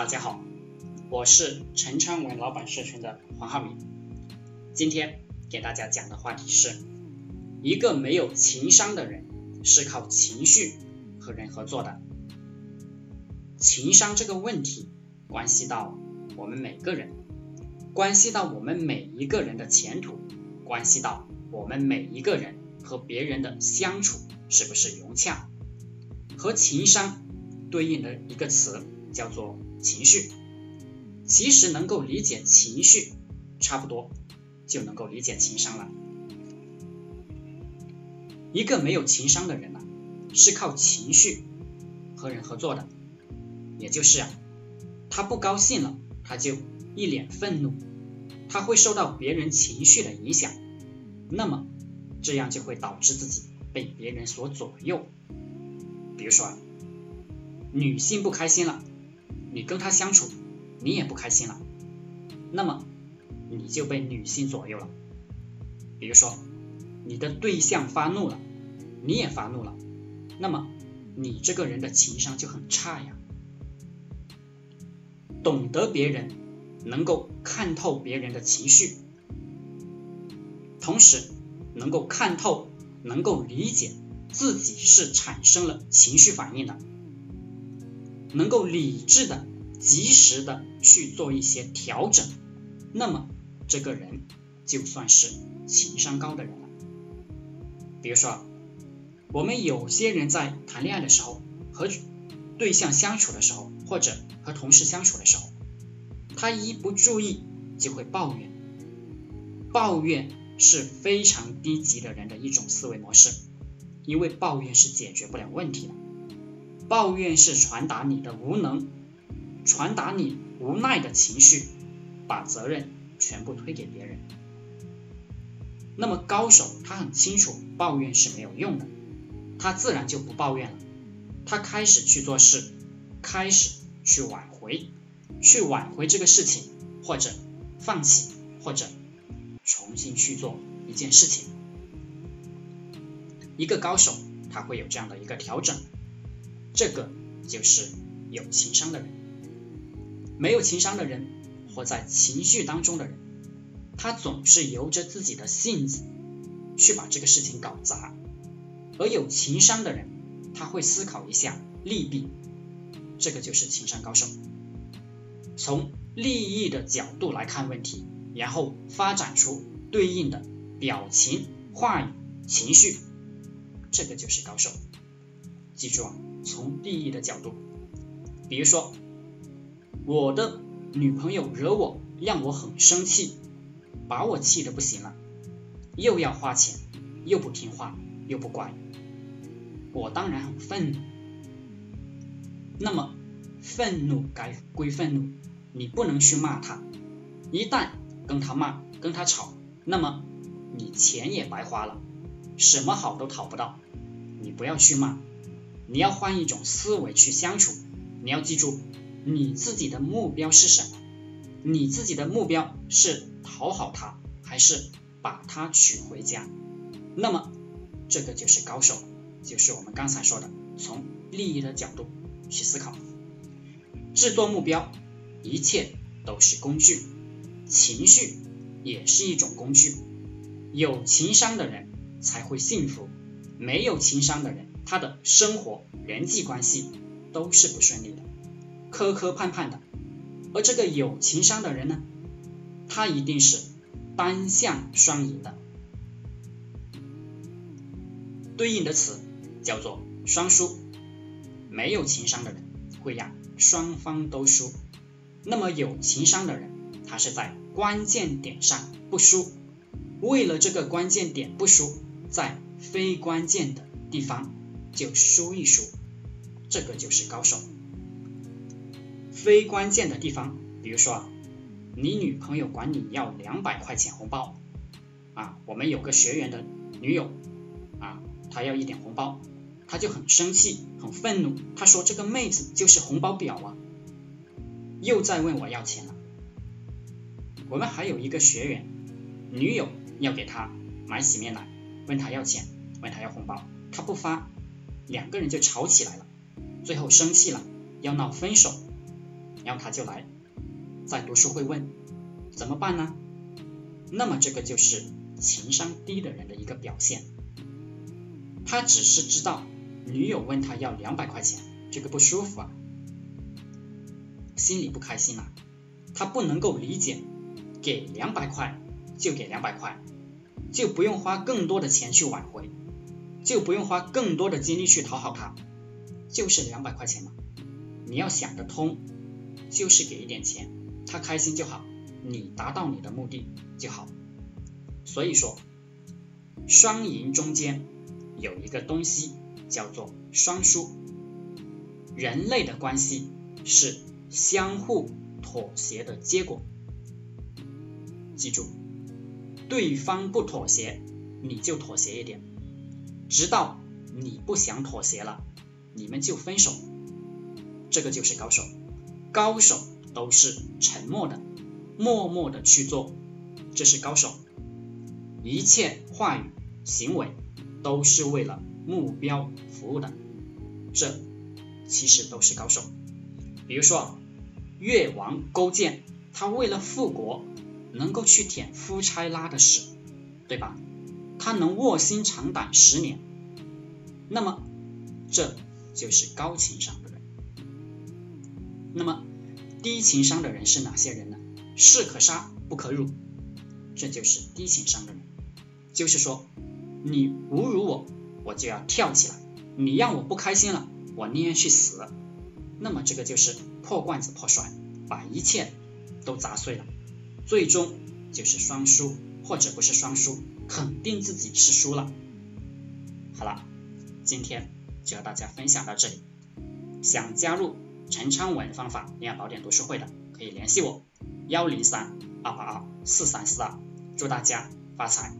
大家好，我是陈昌文老板社群的黄浩明。今天给大家讲的话题是：一个没有情商的人是靠情绪和人合作的。情商这个问题关系到我们每个人，关系到我们每一个人的前途，关系到我们每一个人和别人的相处是不是融洽。和情商对应的一个词叫做情绪。其实能够理解情绪，差不多就能够理解情商了。一个没有情商的人呢，是靠情绪和人合作的。也就是啊，他不高兴了，他就一脸愤怒，他会受到别人情绪的影响，那么这样就会导致自己被别人所左右。比如说，女性不开心了，你跟他相处，你也不开心了，那么你就被女性左右了。比如说，你的对象发怒了，你也发怒了，那么你这个人的情商就很差呀。懂得别人，能够看透别人的情绪，同时能够看透，能够理解自己是产生了情绪反应的，能够理智的、及时的去做一些调整，那么这个人就算是情商高的人了。比如说，我们有些人在谈恋爱的时候和对象相处的时候，或者和同事相处的时候，他一不注意就会抱怨。抱怨是非常低级的人的一种思维模式，因为抱怨是解决不了问题的。抱怨是传达你的无能，传达你无奈的情绪，把责任全部推给别人。那么高手他很清楚抱怨是没有用的，他自然就不抱怨了。他开始去做事，开始去挽回，去挽回这个事情，或者放弃，或者重新去做一件事情。一个高手他会有这样的一个调整，这个就是有情商的人。没有情商的人，活在情绪当中的人，他总是由着自己的性子去把这个事情搞砸，而有情商的人。他会思考一下利弊，这个就是情商高手。从利益的角度来看问题，然后发展出对应的表情、话语、情绪，这个就是高手。记住啊，从利益的角度，比如说我的女朋友惹我，让我很生气，把我气的不行了，又要花钱，又不听话，又不乖。我当然很愤怒，那么愤怒该归愤怒，你不能去骂他。一旦跟他骂、跟他吵，那么你钱也白花了，什么好都讨不到。你不要去骂，你要换一种思维去相处。你要记住，你自己的目标是什么？你自己的目标是讨好他，还是把他娶回家？那么这个就是高手。就是我们刚才说的，从利益的角度去思考，制作目标，一切都是工具，情绪也是一种工具。有情商的人才会幸福，没有情商的人，他的生活、人际关系都是不顺利的，磕磕绊绊的。而这个有情商的人呢，他一定是单向双赢的，对应的词。叫做双输，没有情商的人会让双方都输，那么有情商的人，他是在关键点上不输，为了这个关键点不输，在非关键的地方就输一输，这个就是高手。非关键的地方，比如说你女朋友管你要两百块钱红包，啊，我们有个学员的女友，啊，她要一点红包。她就很生气，很愤怒。她说：“这个妹子就是红包婊啊，又在问我要钱了。”我们还有一个学员，女友要给他买洗面奶，问他要钱，问他要红包，他不发，两个人就吵起来了，最后生气了，要闹分手。然后他就来在读书会问怎么办呢？那么这个就是情商低的人的一个表现。他只是知道女友问他要两百块钱，这个不舒服啊，心里不开心啊，他不能够理解，给两百块就给两百块，就不用花更多的钱去挽回，就不用花更多的精力去讨好他，就是两百块钱嘛。你要想得通，就是给一点钱，他开心就好，你达到你的目的就好。所以说，双赢中间有一个东西叫做双输。人类的关系是相互妥协的结果。记住，对方不妥协，你就妥协一点，直到你不想妥协了，你们就分手。这个就是高手，高手都是沉默的，默默的去做，这是高手。一切话语、行为都是为了目标服务的，这其实都是高手。比如说越王勾践，他为了复国，能够去舔夫差拉的屎，对吧？他能卧薪尝胆十年，那么这就是高情商的人。那么低情商的人是哪些人呢？士可杀不可辱，这就是低情商的人。就是说，你侮辱我，我就要跳起来；你让我不开心了，我宁愿去死。那么这个就是破罐子破摔，把一切都砸碎了，最终就是双输，或者不是双输，肯定自己是输了。好了，今天就和大家分享到这里，想加入。陈昌文方法练宝典读书会的可以联系我幺零三二八二四三四二，祝大家发财。